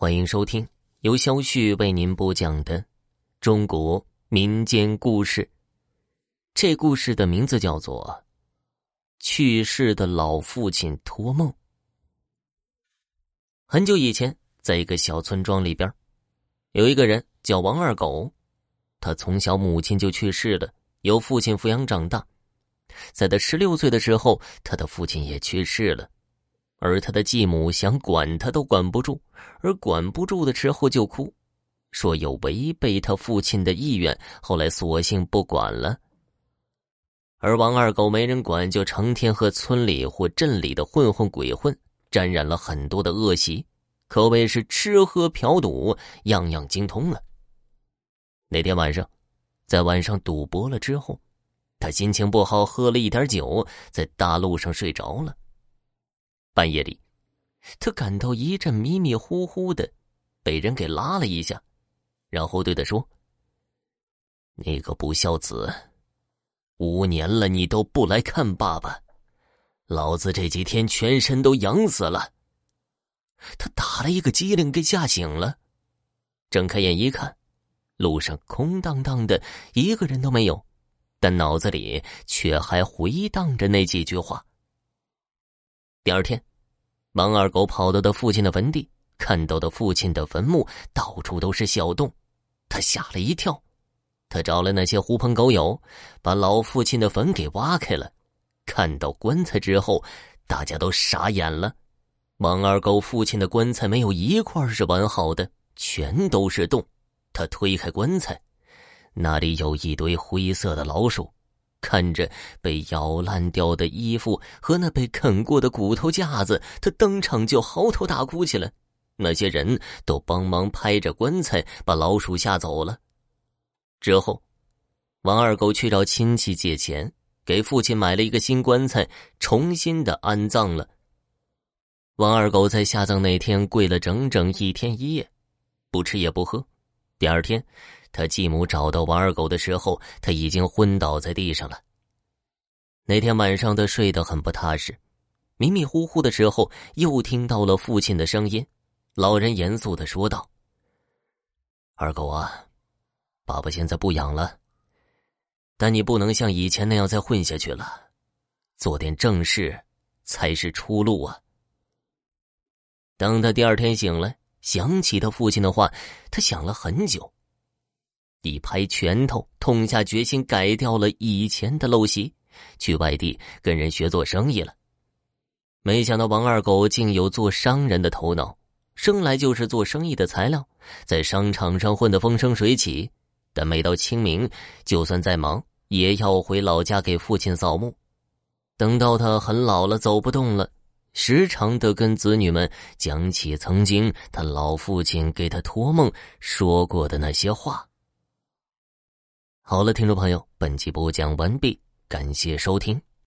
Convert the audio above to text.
欢迎收听由肖旭为您播讲的中国民间故事。这故事的名字叫做《去世的老父亲托梦》。很久以前，在一个小村庄里边，有一个人叫王二狗，他从小母亲就去世了，由父亲抚养长大。在他十六岁的时候，他的父亲也去世了。而他的继母想管他都管不住，而管不住的时候就哭，说有违背他父亲的意愿。后来索性不管了。而王二狗没人管，就成天和村里或镇里的混混鬼混，沾染了很多的恶习，可谓是吃喝嫖赌样样精通啊。那天晚上，在晚上赌博了之后，他心情不好，喝了一点酒，在大路上睡着了。半夜里，他感到一阵迷迷糊糊的，被人给拉了一下，然后对他说：“那个不孝子，五年了你都不来看爸爸，老子这几天全身都痒死了。”他打了一个激灵，给吓醒了，睁开眼一看，路上空荡荡的，一个人都没有，但脑子里却还回荡着那几句话。第二天。王二狗跑到他父亲的坟地，看到的父亲的坟墓到处都是小洞，他吓了一跳。他找来那些狐朋狗友，把老父亲的坟给挖开了。看到棺材之后，大家都傻眼了。王二狗父亲的棺材没有一块是完好的，全都是洞。他推开棺材，那里有一堆灰色的老鼠。看着被咬烂掉的衣服和那被啃过的骨头架子，他当场就嚎啕大哭起来。那些人都帮忙拍着棺材，把老鼠吓走了。之后，王二狗去找亲戚借钱，给父亲买了一个新棺材，重新的安葬了。王二狗在下葬那天跪了整整一天一夜，不吃也不喝。第二天。他继母找到王二狗的时候，他已经昏倒在地上了。那天晚上，他睡得很不踏实，迷迷糊糊的时候，又听到了父亲的声音。老人严肃的说道：“二狗啊，爸爸现在不养了，但你不能像以前那样再混下去了，做点正事才是出路啊。”当他第二天醒来，想起他父亲的话，他想了很久。一拍拳头，痛下决心改掉了以前的陋习，去外地跟人学做生意了。没想到王二狗竟有做商人的头脑，生来就是做生意的材料，在商场上混得风生水起。但每到清明，就算再忙，也要回老家给父亲扫墓。等到他很老了，走不动了，时常的跟子女们讲起曾经他老父亲给他托梦说过的那些话。好了，听众朋友，本集播讲完毕，感谢收听。